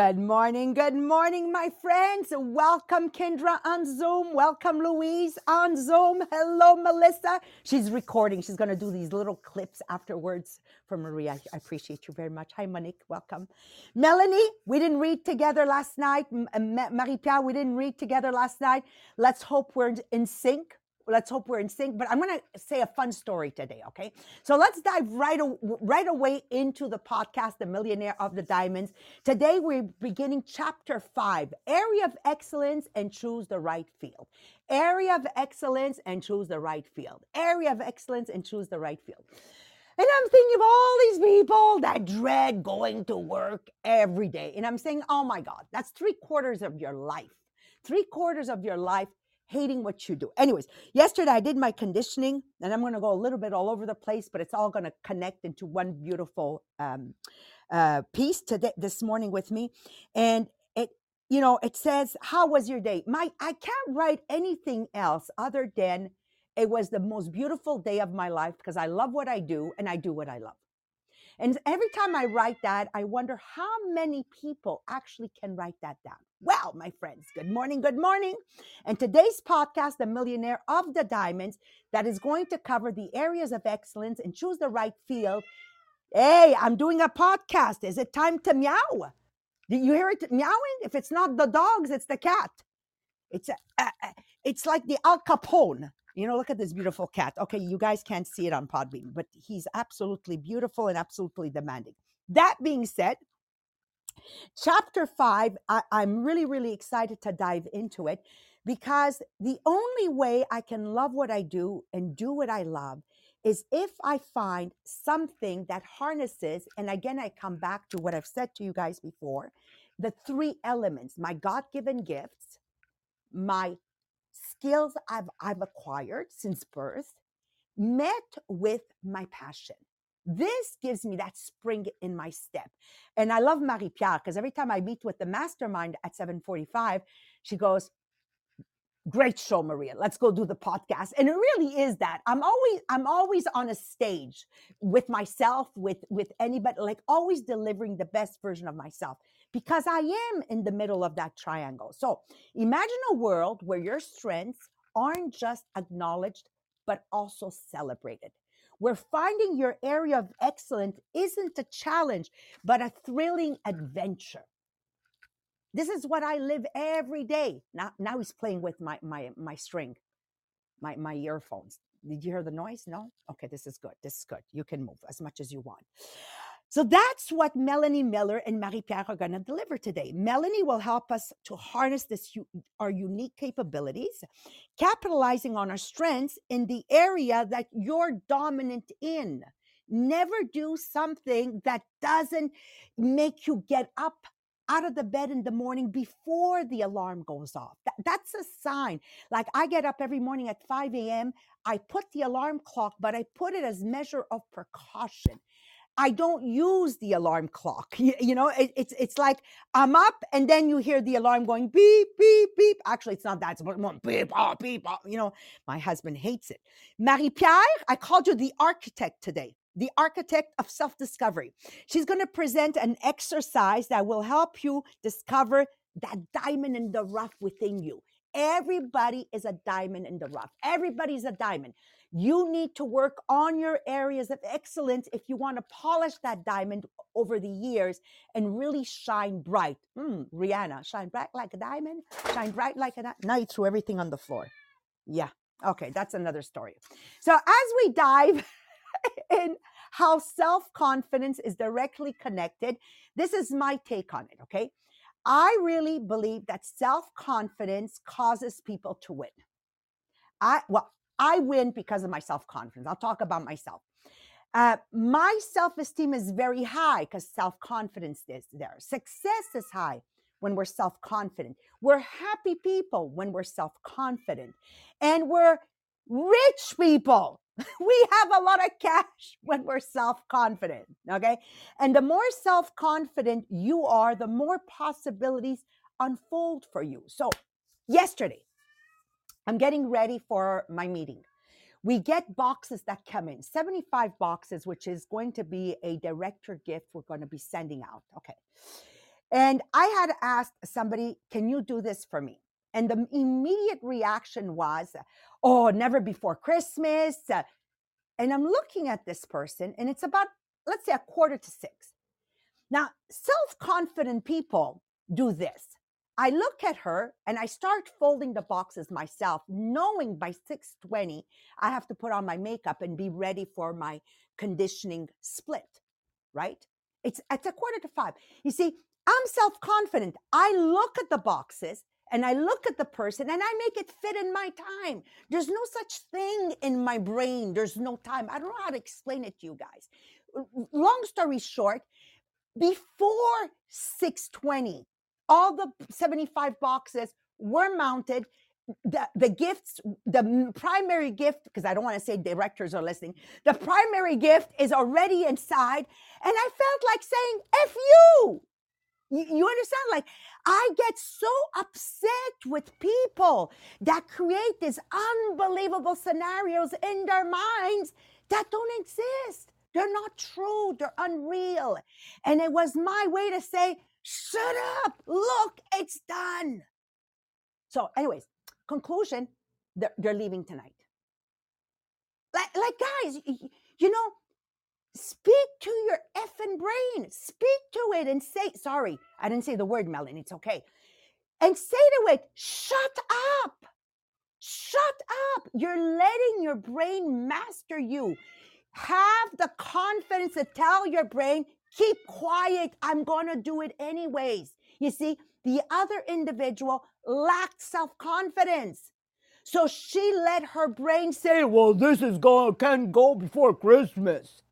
Good morning, good morning, my friends. Welcome, Kendra on Zoom. Welcome, Louise on Zoom. Hello, Melissa. She's recording. She's going to do these little clips afterwards for Maria. I appreciate you very much. Hi, Monique. Welcome. Melanie, we didn't read together last night. Uh, Marie Pierre, we didn't read together last night. Let's hope we're in sync let's hope we're in sync. But I'm going to say a fun story today. Okay. So let's dive right, right away into the podcast, The Millionaire of the Diamonds. Today we're beginning chapter five, area of excellence and choose the right field. Area of excellence and choose the right field. Area of excellence and choose the right field. And I'm thinking of all these people that dread going to work every day. And I'm saying, oh my God, that's three quarters of your life. Three quarters of your life hating what you do. Anyways, yesterday I did my conditioning, and I'm going to go a little bit all over the place, but it's all going to connect into one beautiful um, uh, piece today this morning with me. And it, you know, it says, "How was your day?" My, I can't write anything else other than it was the most beautiful day of my life because I love what I do and I do what I love. And every time I write that, I wonder how many people actually can write that down. Well, my friends, good morning, good morning. And today's podcast, The Millionaire of the Diamonds, that is going to cover the areas of excellence and choose the right field. Hey, I'm doing a podcast. Is it time to meow? Did you hear it meowing? If it's not the dogs, it's the cat. It's a, a, a it's like the Al Capone you know, look at this beautiful cat. Okay, you guys can't see it on Podbean, but he's absolutely beautiful and absolutely demanding. That being said, chapter five, I, I'm really, really excited to dive into it because the only way I can love what I do and do what I love is if I find something that harnesses, and again, I come back to what I've said to you guys before the three elements my God given gifts, my skills I've, I've acquired since birth met with my passion. This gives me that spring in my step. And I love Marie Pierre because every time I meet with the mastermind at 745, she goes, great show maria let's go do the podcast and it really is that i'm always i'm always on a stage with myself with with anybody like always delivering the best version of myself because i am in the middle of that triangle so imagine a world where your strengths aren't just acknowledged but also celebrated where finding your area of excellence isn't a challenge but a thrilling adventure this is what I live every day. Now, now he's playing with my my my string, my my earphones. Did you hear the noise? No. Okay, this is good. This is good. You can move as much as you want. So that's what Melanie Miller and Marie Pierre are going to deliver today. Melanie will help us to harness this our unique capabilities, capitalizing on our strengths in the area that you're dominant in. Never do something that doesn't make you get up out of the bed in the morning before the alarm goes off. That, that's a sign. Like I get up every morning at 5 a.m. I put the alarm clock, but I put it as measure of precaution. I don't use the alarm clock. You, you know, it, it's it's like I'm up and then you hear the alarm going beep beep beep. Actually, it's not that. It's more beep oh, beep. Oh. You know, my husband hates it. Marie Pierre, I called you the architect today the architect of self discovery. She's going to present an exercise that will help you discover that diamond in the rough within you. Everybody is a diamond in the rough. Everybody's a diamond. You need to work on your areas of excellence if you want to polish that diamond over the years and really shine bright. Mm, Rihanna, shine bright like a diamond, shine bright like a diamond. Now you threw everything on the floor. Yeah. Okay, that's another story. So as we dive in how self confidence is directly connected. This is my take on it, okay? I really believe that self confidence causes people to win. I, well, I win because of my self confidence. I'll talk about myself. Uh, my self esteem is very high because self confidence is there. Success is high when we're self confident. We're happy people when we're self confident. And we're rich people we have a lot of cash when we're self confident. Okay. And the more self confident you are, the more possibilities unfold for you. So, yesterday, I'm getting ready for my meeting. We get boxes that come in 75 boxes, which is going to be a director gift we're going to be sending out. Okay. And I had asked somebody, Can you do this for me? And the immediate reaction was, Oh, never before Christmas. And I'm looking at this person, and it's about, let's say, a quarter to six. Now, self confident people do this. I look at her and I start folding the boxes myself, knowing by 6:20 I have to put on my makeup and be ready for my conditioning split, right? It's it's a quarter to 5. You see, I'm self-confident. I look at the boxes and I look at the person and I make it fit in my time. There's no such thing in my brain. There's no time. I don't know how to explain it to you guys. Long story short, before 620 all the 75 boxes were mounted. The, the gifts the primary gift because i don't want to say directors are listening the primary gift is already inside and i felt like saying f you! You, you understand? Like i get so upset with people that create these unbelievable scenarios in their minds that don't exist. They're not true. They're unreal. And it was my way to say shut up! Look it's done! So anyways conclusion they're, they're leaving tonight. Like, like guys you know speak to your effing brain. Speak to it and say sorry i didn't say the word melanie it's okay. And say to it shut up! Shut up! You're letting your brain master you. Have the confidence to tell your brain keep quiet i'm going to do it anyways you see the other individual lacked self-confidence so she let her brain say well this is going can go before christmas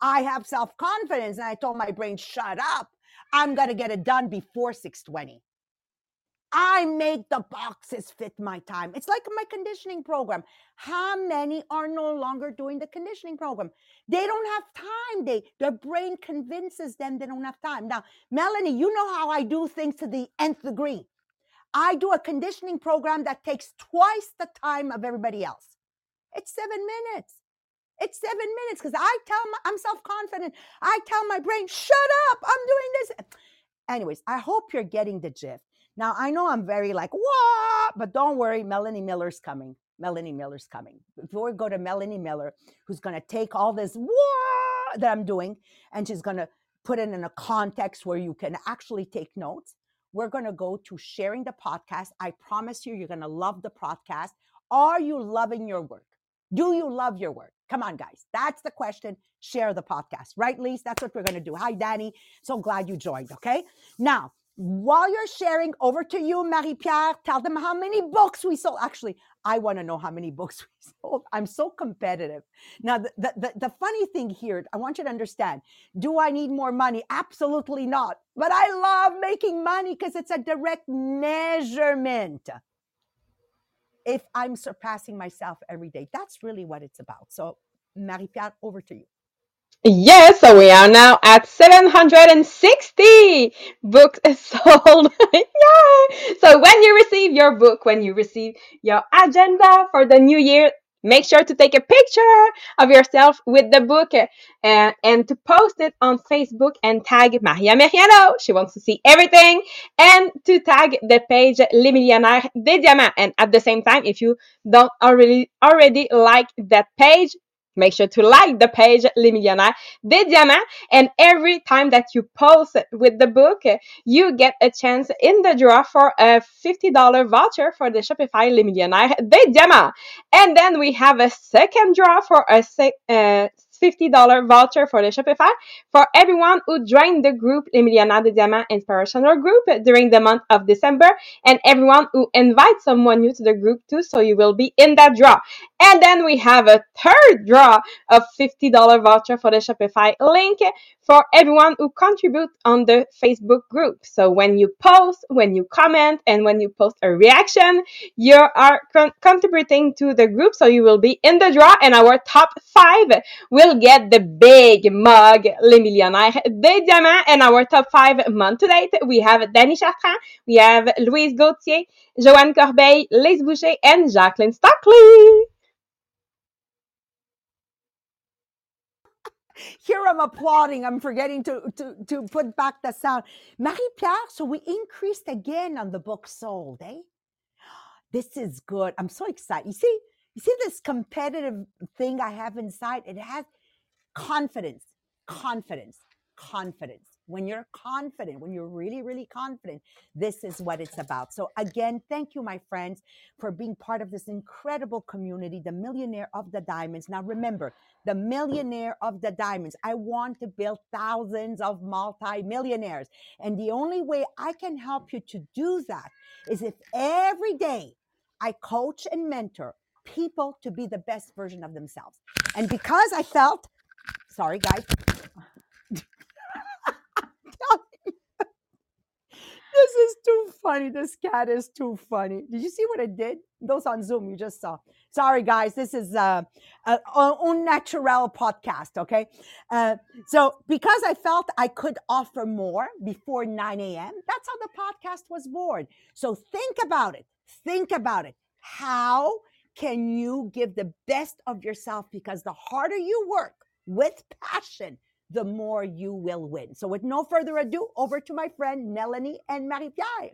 I have self confidence. And I told my brain, shut up. I'm going to get it done before 620. I make the boxes fit my time. It's like my conditioning program. How many are no longer doing the conditioning program? They don't have time. They their brain convinces them they don't have time. Now, Melanie, you know how I do things to the nth degree. I do a conditioning program that takes twice the time of everybody else. It's seven minutes. It's seven minutes because I tell my, I'm self confident. I tell my brain, shut up, I'm doing this. Anyways, I hope you're getting the gist. Now, I know I'm very like, what? But don't worry, Melanie Miller's coming. Melanie Miller's coming. Before we go to Melanie Miller, who's going to take all this what that I'm doing and she's going to put it in a context where you can actually take notes. We're going to go to sharing the podcast. I promise you, you're going to love the podcast. Are you loving your work? Do you love your work? Come on, guys. That's the question. Share the podcast, right, Lise? That's what we're going to do. Hi, Danny. So glad you joined. Okay. Now, while you're sharing, over to you, Marie Pierre. Tell them how many books we sold. Actually, I want to know how many books we sold. I'm so competitive. Now, the, the, the, funny thing here, I want you to understand do I need more money? Absolutely not. But I love making money because it's a direct measurement if I'm surpassing myself every day. That's really what it's about. So, Marie Pierre, over to you. Yes, so we are now at 760 books sold. Yay! So when you receive your book, when you receive your agenda for the new year, make sure to take a picture of yourself with the book uh, and to post it on Facebook and tag Maria Meriano. She wants to see everything and to tag the page Les Millionnaires des Diamants. And at the same time, if you don't already already like that page, Make sure to like the page Les Millionnaires des Diamants. And every time that you post with the book, you get a chance in the draw for a $50 voucher for the Shopify Les Millionnaires des Diamants. And then we have a second draw for a se- uh, $50 voucher for the Shopify for everyone who joined the group Les Millionnaires des Inspirational Group during the month of December and everyone who invites someone new to the group too. So you will be in that draw. And then we have a third draw of $50 voucher for the Shopify link for everyone who contribute on the Facebook group. So when you post, when you comment, and when you post a reaction, you are con- contributing to the group. So you will be in the draw and our top five will get the big mug Les Millionnaires des Diamants. And our top five month to date, we have Danny Chartrand, we have Louise Gauthier, Joanne Corbeil, Lise Boucher, and Jacqueline Stockley. Here I'm applauding. I'm forgetting to, to, to put back the sound. Marie-Pierre, so we increased again on the book sold, eh? This is good. I'm so excited. You see, you see this competitive thing I have inside? It has confidence, confidence, confidence. When you're confident, when you're really, really confident, this is what it's about. So, again, thank you, my friends, for being part of this incredible community, the Millionaire of the Diamonds. Now, remember, the Millionaire of the Diamonds. I want to build thousands of multi-millionaires. And the only way I can help you to do that is if every day I coach and mentor people to be the best version of themselves. And because I felt, sorry, guys. this is too funny. This cat is too funny. Did you see what it did? Those on Zoom, you just saw. Sorry, guys. This is uh, a, a unnatural podcast. Okay. Uh, so because I felt I could offer more before 9 a.m., that's how the podcast was born. So think about it. Think about it. How can you give the best of yourself? Because the harder you work with passion, the more you will win. So, with no further ado, over to my friend Melanie and Marie Pierre.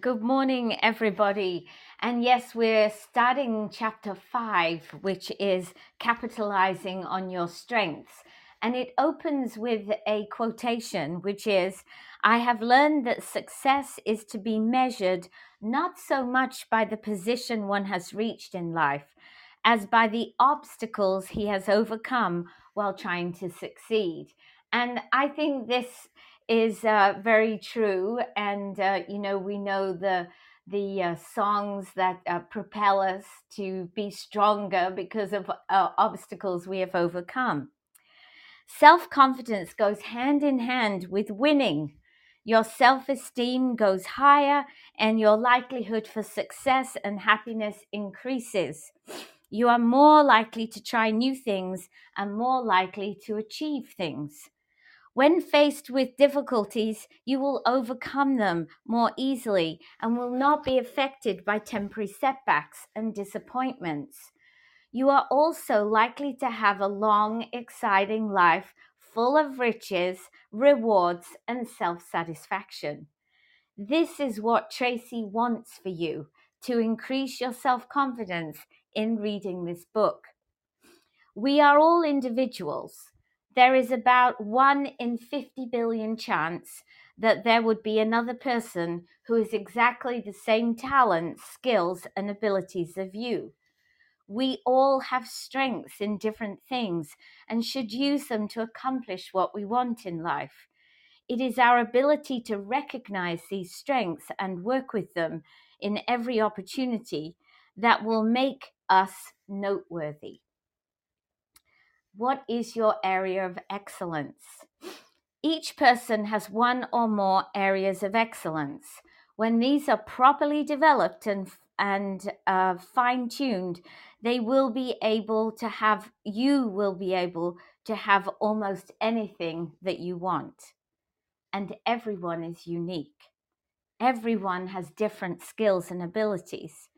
Good morning, everybody. And yes, we're starting chapter five, which is capitalizing on your strengths. And it opens with a quotation, which is I have learned that success is to be measured not so much by the position one has reached in life as by the obstacles he has overcome while trying to succeed. And I think this is uh, very true. And, uh, you know, we know the the uh, songs that uh, propel us to be stronger because of uh, obstacles we have overcome. Self confidence goes hand in hand with winning. Your self esteem goes higher, and your likelihood for success and happiness increases. You are more likely to try new things and more likely to achieve things. When faced with difficulties, you will overcome them more easily and will not be affected by temporary setbacks and disappointments. You are also likely to have a long, exciting life full of riches, rewards, and self satisfaction. This is what Tracy wants for you to increase your self confidence in reading this book. We are all individuals. There is about 1 in 50 billion chance that there would be another person who has exactly the same talents, skills, and abilities of you. We all have strengths in different things and should use them to accomplish what we want in life. It is our ability to recognize these strengths and work with them in every opportunity that will make us noteworthy. What is your area of excellence? Each person has one or more areas of excellence. When these are properly developed and, and uh, fine tuned, they will be able to have, you will be able to have almost anything that you want. And everyone is unique. Everyone has different skills and abilities.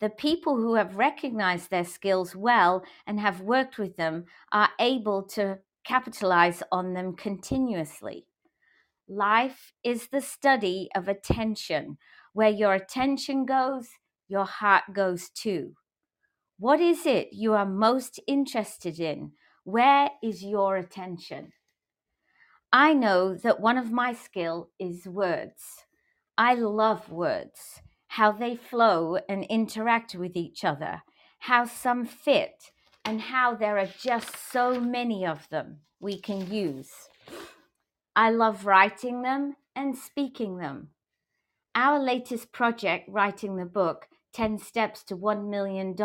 The people who have recognized their skills well and have worked with them are able to capitalize on them continuously. Life is the study of attention. Where your attention goes, your heart goes too. What is it you are most interested in? Where is your attention? I know that one of my skill is words. I love words how they flow and interact with each other, how some fit, and how there are just so many of them we can use. I love writing them and speaking them. Our latest project, writing the book 10 Steps to $1 Million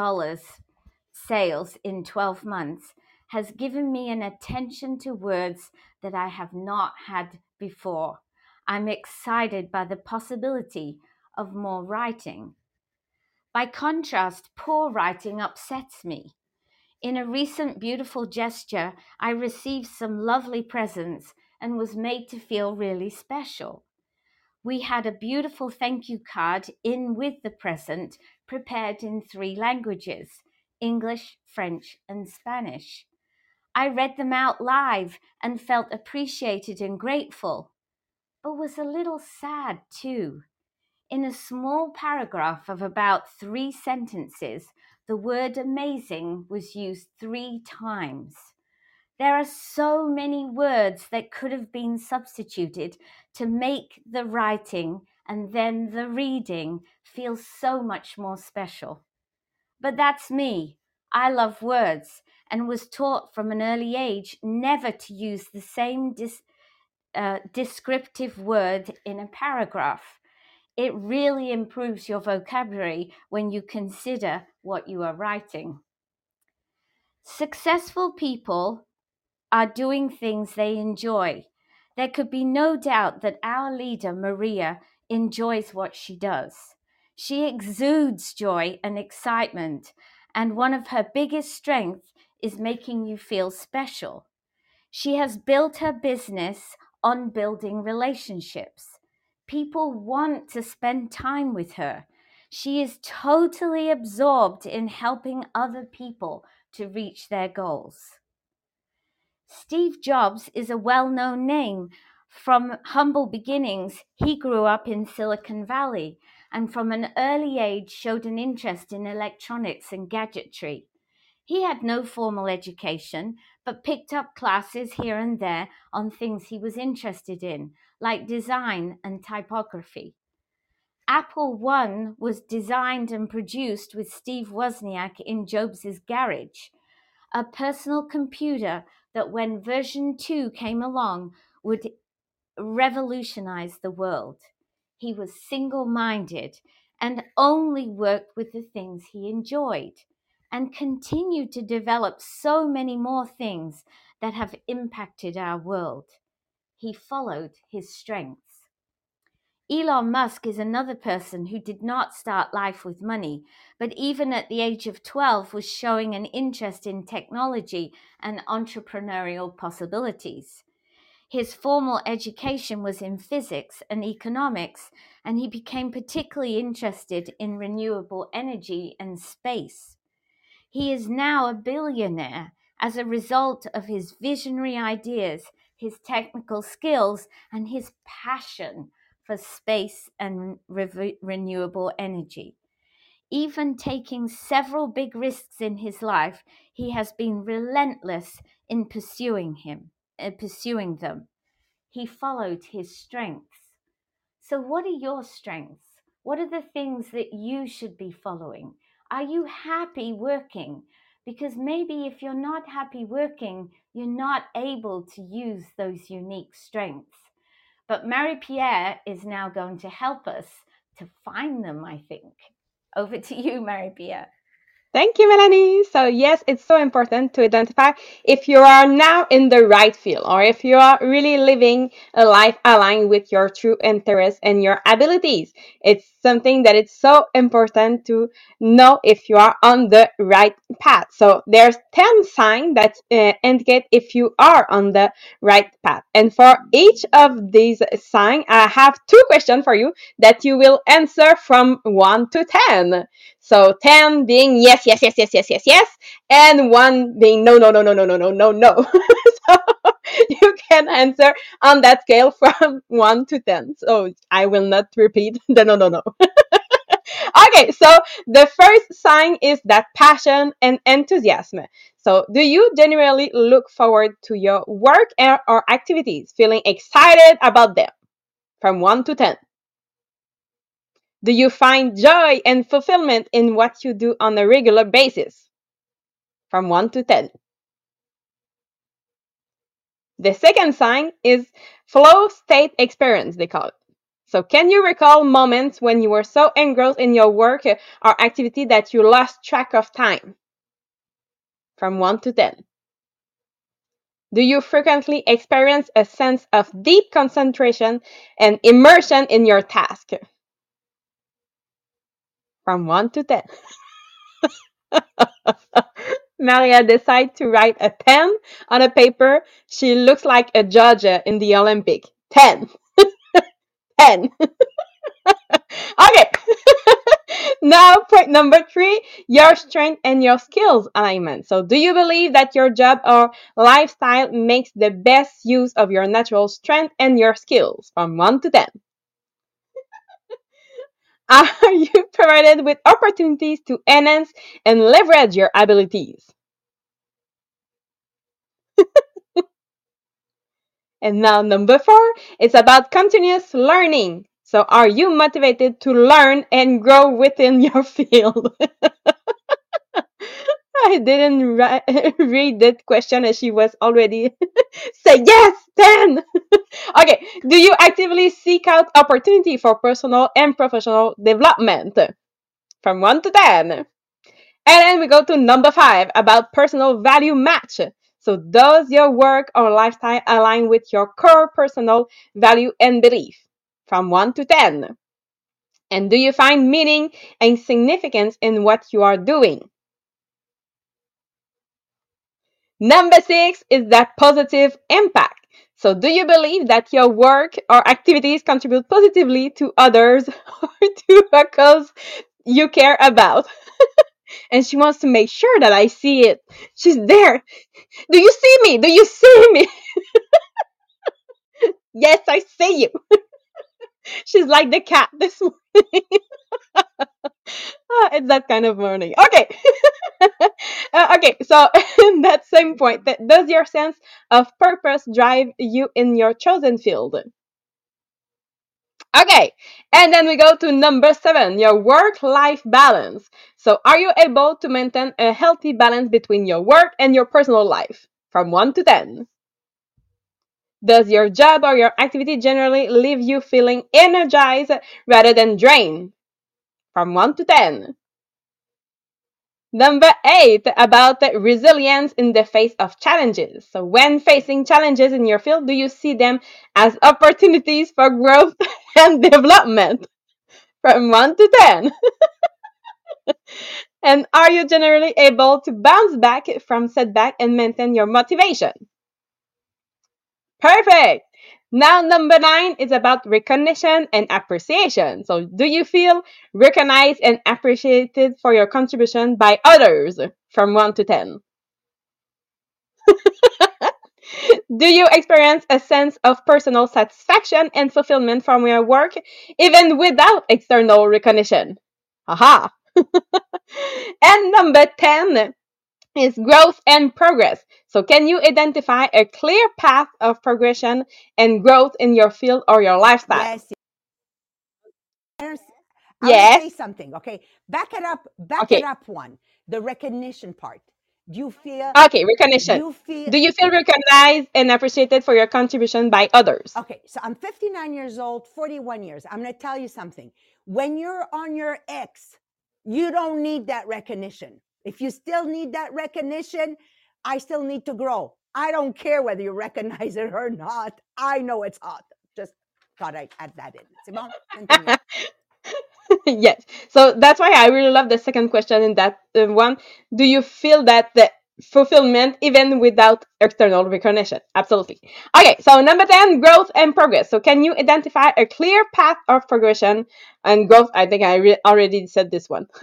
Sales in 12 Months, has given me an attention to words that I have not had before. I'm excited by the possibility of more writing. By contrast, poor writing upsets me. In a recent beautiful gesture, I received some lovely presents and was made to feel really special. We had a beautiful thank you card in with the present, prepared in three languages English, French, and Spanish. I read them out live and felt appreciated and grateful, but was a little sad too. In a small paragraph of about three sentences, the word amazing was used three times. There are so many words that could have been substituted to make the writing and then the reading feel so much more special. But that's me. I love words and was taught from an early age never to use the same dis, uh, descriptive word in a paragraph it really improves your vocabulary when you consider what you are writing. Successful people are doing things they enjoy. There could be no doubt that our leader, Maria, enjoys what she does. She exudes joy and excitement, and one of her biggest strengths is making you feel special. She has built her business on building relationships. People want to spend time with her. She is totally absorbed in helping other people to reach their goals. Steve Jobs is a well known name. From humble beginnings, he grew up in Silicon Valley and from an early age showed an interest in electronics and gadgetry. He had no formal education, but picked up classes here and there on things he was interested in, like design and typography. Apple One was designed and produced with Steve Wozniak in Jobs' garage, a personal computer that when version 2 came along would revolutionize the world. He was single minded and only worked with the things he enjoyed and continued to develop so many more things that have impacted our world. He followed his strengths. Elon Musk is another person who did not start life with money, but even at the age of 12 was showing an interest in technology and entrepreneurial possibilities. His formal education was in physics and economics, and he became particularly interested in renewable energy and space. He is now a billionaire as a result of his visionary ideas, his technical skills, and his passion for space and re- renewable energy. Even taking several big risks in his life, he has been relentless in pursuing him, uh, pursuing them. He followed his strengths. So, what are your strengths? What are the things that you should be following? Are you happy working? Because maybe if you're not happy working, you're not able to use those unique strengths. But Marie Pierre is now going to help us to find them, I think. Over to you, Marie Pierre. Thank you, Melanie. So, yes, it's so important to identify if you are now in the right field or if you are really living a life aligned with your true interests and your abilities. It's something that it's so important to know if you are on the right path. So, there's 10 signs that uh, indicate if you are on the right path. And for each of these signs, I have two questions for you that you will answer from 1 to 10. So 10 being yes, yes, yes, yes, yes, yes, yes, and 1 being no, no, no, no, no, no, no, no, no. so you can answer on that scale from 1 to 10. So I will not repeat the no, no, no. okay, so the first sign is that passion and enthusiasm. So, do you generally look forward to your work or activities, feeling excited about them? From 1 to 10. Do you find joy and fulfillment in what you do on a regular basis? From 1 to 10. The second sign is flow state experience, they call it. So, can you recall moments when you were so engrossed in your work or activity that you lost track of time? From 1 to 10. Do you frequently experience a sense of deep concentration and immersion in your task? From 1 to 10. Maria decides to write a 10 on a paper. She looks like a judge in the Olympic. 10. 10. okay. now, point number three your strength and your skills alignment. So, do you believe that your job or lifestyle makes the best use of your natural strength and your skills from 1 to 10? Uh, are you provided with opportunities to enhance and leverage your abilities? and now, number four, it's about continuous learning. So, are you motivated to learn and grow within your field? I didn't ri- read that question as she was already say yes, 10. okay, do you actively seek out opportunity for personal and professional development? From 1 to 10. And then we go to number 5 about personal value match. So, does your work or lifestyle align with your core personal value and belief? From 1 to 10. And do you find meaning and significance in what you are doing? Number six is that positive impact. So, do you believe that your work or activities contribute positively to others or to a cause you care about? and she wants to make sure that I see it. She's there. Do you see me? Do you see me? yes, I see you. She's like the cat this morning. Ah, it's that kind of morning. Okay. Uh, okay, so in that same point, that does your sense of purpose drive you in your chosen field? Okay, and then we go to number seven, your work life balance. So, are you able to maintain a healthy balance between your work and your personal life from 1 to 10? Does your job or your activity generally leave you feeling energized rather than drained? From 1 to 10. Number eight, about resilience in the face of challenges. So, when facing challenges in your field, do you see them as opportunities for growth and development? From 1 to 10. and are you generally able to bounce back from setback and maintain your motivation? Perfect. Now, number nine is about recognition and appreciation. So, do you feel recognized and appreciated for your contribution by others from 1 to 10? do you experience a sense of personal satisfaction and fulfillment from your work even without external recognition? Aha! and number 10 is growth and progress. So, can you identify a clear path of progression and growth in your field or your lifestyle? Yes. yes. I want to say something. Okay. Back it up. Back Okay. it up one. The recognition part. Do you feel Okay, recognition. you feel Do you feel recognized and appreciated for your contribution by others? Okay, so I'm 59 years old, 41 years. I'm going to tell you something. When you're on your X, you don't need that recognition. If you still need that recognition, I still need to grow. I don't care whether you recognize it or not. I know it's hot. Just thought I'd add that in. Simone, yes. So that's why I really love the second question in that uh, one. Do you feel that the fulfillment even without external recognition? Absolutely. Okay. So number 10, growth and progress. So can you identify a clear path of progression and growth? I think I re- already said this one.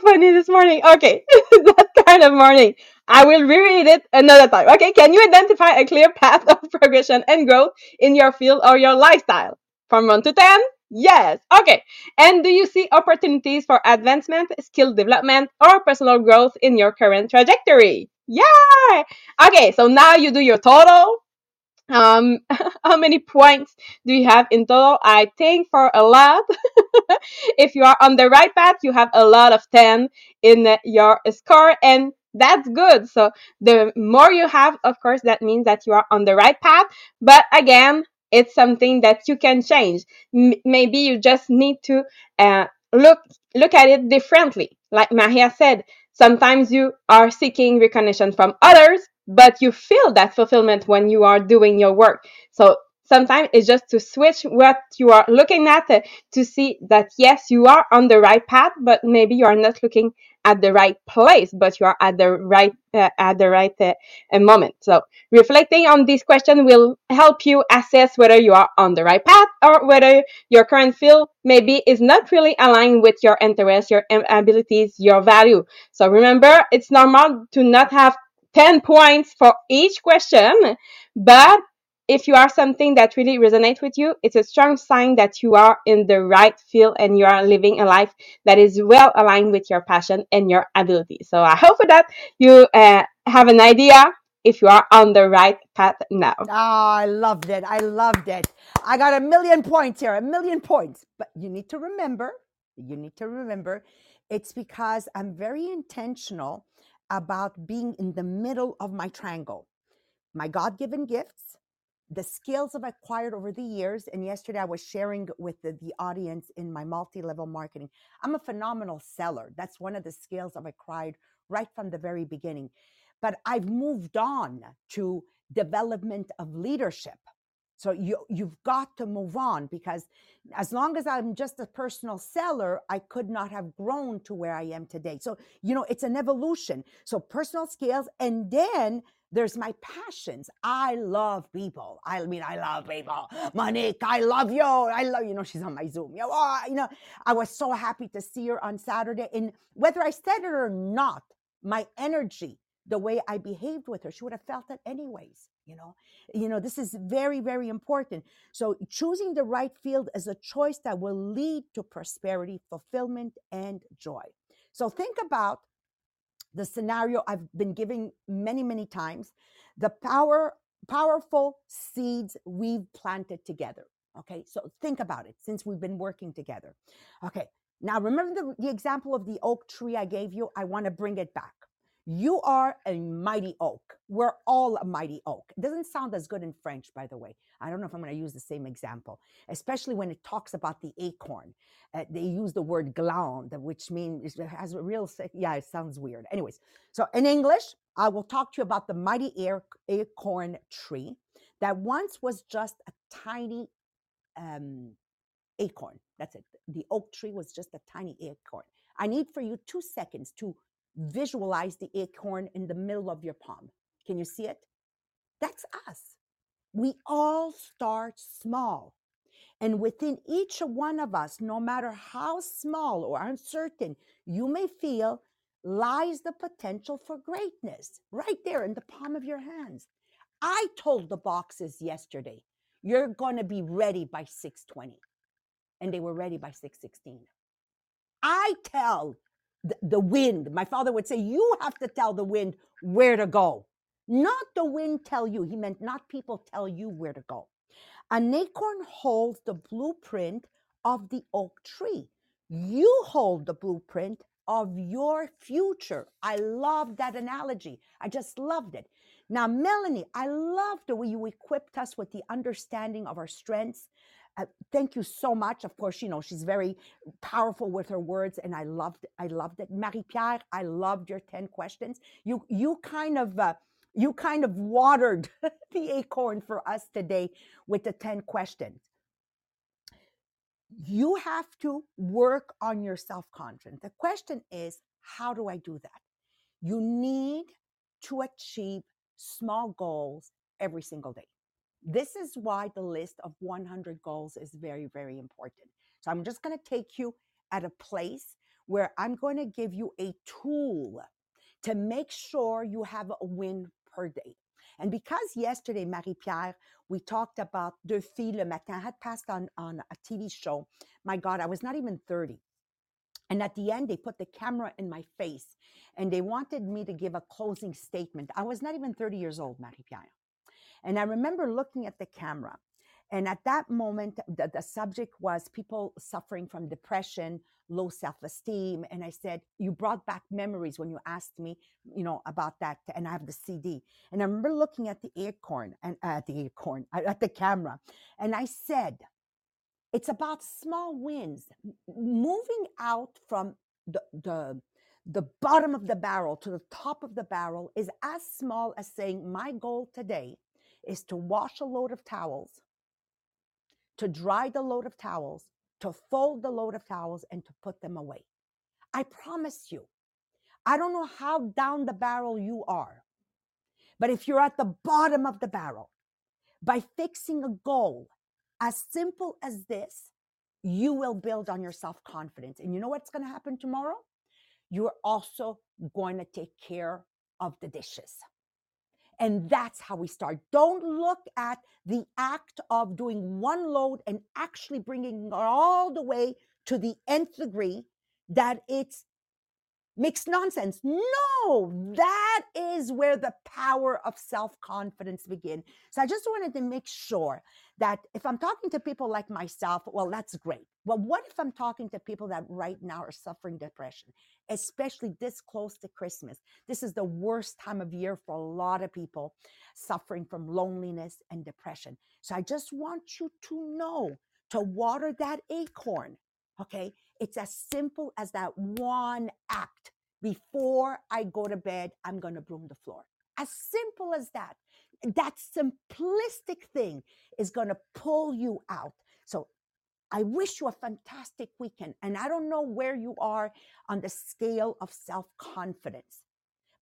funny this morning. Okay, that kind of morning. I will reread it another time. Okay, can you identify a clear path of progression and growth in your field or your lifestyle? From 1 to 10? Yes. Okay. And do you see opportunities for advancement, skill development, or personal growth in your current trajectory? Yeah. Okay, so now you do your total. Um, how many points do you have in total? I think for a lot. if you are on the right path, you have a lot of 10 in your score, and that's good. So, the more you have, of course, that means that you are on the right path. But again, it's something that you can change. M- maybe you just need to uh, look look at it differently. Like Maria said, sometimes you are seeking recognition from others, but you feel that fulfillment when you are doing your work. So sometimes it's just to switch what you are looking at uh, to see that yes, you are on the right path, but maybe you are not looking at the right place, but you are at the right uh, at the right uh, uh, moment. So reflecting on this question will help you assess whether you are on the right path or whether your current field maybe is not really aligned with your interests, your abilities, your value. So remember, it's normal to not have 10 points for each question, but if you are something that really resonates with you, it's a strong sign that you are in the right field and you are living a life that is well aligned with your passion and your ability. So I hope that you uh, have an idea if you are on the right path now. Oh, I loved it. I loved it. I got a million points here, a million points. But you need to remember, you need to remember, it's because I'm very intentional about being in the middle of my triangle. My God given gifts, the skills I've acquired over the years. And yesterday I was sharing with the, the audience in my multi level marketing. I'm a phenomenal seller. That's one of the skills I've acquired right from the very beginning. But I've moved on to development of leadership. So you you've got to move on because as long as I'm just a personal seller, I could not have grown to where I am today. So you know, it's an evolution. So personal skills and then there's my passions. I love people. I mean, I love people. Monique, I love you. I love you know she's on my Zoom. You know, oh, you know, I was so happy to see her on Saturday. And whether I said it or not, my energy, the way I behaved with her, she would have felt it anyways. You know, you know, this is very, very important. So choosing the right field is a choice that will lead to prosperity, fulfillment, and joy. So think about the scenario I've been giving many, many times, the power, powerful seeds we've planted together. Okay, so think about it since we've been working together. Okay, now remember the, the example of the oak tree I gave you? I want to bring it back. You are a mighty oak. We're all a mighty oak. It doesn't sound as good in French, by the way. I don't know if I'm going to use the same example, especially when it talks about the acorn. Uh, they use the word glande, which means it has a real, yeah, it sounds weird. Anyways, so in English, I will talk to you about the mighty acorn tree that once was just a tiny um, acorn. That's it. The oak tree was just a tiny acorn. I need for you two seconds to visualize the acorn in the middle of your palm. Can you see it? That's us. We all start small. And within each one of us, no matter how small or uncertain you may feel, lies the potential for greatness right there in the palm of your hands. I told the boxes yesterday, you're going to be ready by 620. And they were ready by 616. I tell the, wind. My father would say, You have to tell the wind where to go. Not the wind tell you. He meant not people tell you where to go. An acorn holds the blueprint of the oak tree. You hold the blueprint of your future. I love that analogy. I just loved it. Now, Melanie, I love the way you equipped us with the understanding of our strengths thank you so much. Of course, you know she's very powerful with her words, and I loved, I loved it. Marie Pierre, I loved your ten questions. You, you kind of, uh, you kind of watered the acorn for us today with the ten questions. You have to work on your self confidence. The question is, how do I do that? You need to achieve small goals every single day. This is why the list of 100 goals is very, very important. So I'm just going to take you at a place where I'm going to give you a tool to make sure you have a win per day. And because yesterday, Marie Pierre, we talked about Deux Filles le Matin, I had passed on, on a TV show. My God, I was not even 30. And at the end, they put the camera in my face and they wanted me to give a closing statement. I was not even 30 years old, Marie Pierre. And I remember looking at the camera. And at that moment, the, the subject was people suffering from depression, low self esteem. And I said, You brought back memories when you asked me, you know, about that. And I have the CD. And I remember looking at the acorn and uh, at the acorn, at the camera. And I said, It's about small wins, moving out from the, the, the bottom of the barrel to the top of the barrel is as small as saying, My goal today is to wash a load of towels, to dry the load of towels, to fold the load of towels, and to put them away. I promise you, I don't know how down the barrel you are, but if you're at the bottom of the barrel, by fixing a goal As simple as this, you will build on your self confidence. And you know what's going to happen tomorrow? You're also going to take care of the dishes. And that's how we start. Don't look at the act of doing one load and actually bringing it all the way to the nth degree that it's makes nonsense. No, that is where the power of self confidence begin. So I just wanted to make sure that if I'm talking to people like myself, well, that's great. Well, what if I'm talking to people that right now are suffering depression, especially this close to Christmas? This is the worst time of year for a lot of people suffering from loneliness and depression. So I just want you to know to water that acorn. Okay. It's as simple as that one act. Before I go to bed, I'm going to broom the floor. As simple as that. That simplistic thing is going to pull you out. So I wish you a fantastic weekend. And I don't know where you are on the scale of self confidence,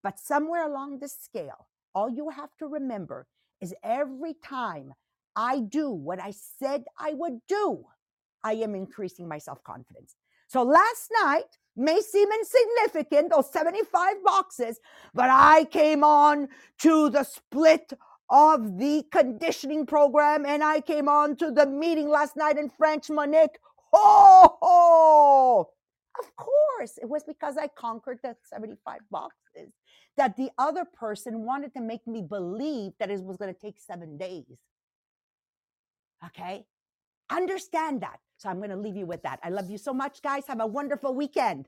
but somewhere along the scale, all you have to remember is every time I do what I said I would do, I am increasing my self confidence. So last night may seem insignificant, those 75 boxes, but I came on to the split of the conditioning program and I came on to the meeting last night in French Monique. Oh, of course, it was because I conquered the 75 boxes that the other person wanted to make me believe that it was going to take seven days. Okay. Understand that. So I'm going to leave you with that. I love you so much, guys. Have a wonderful weekend.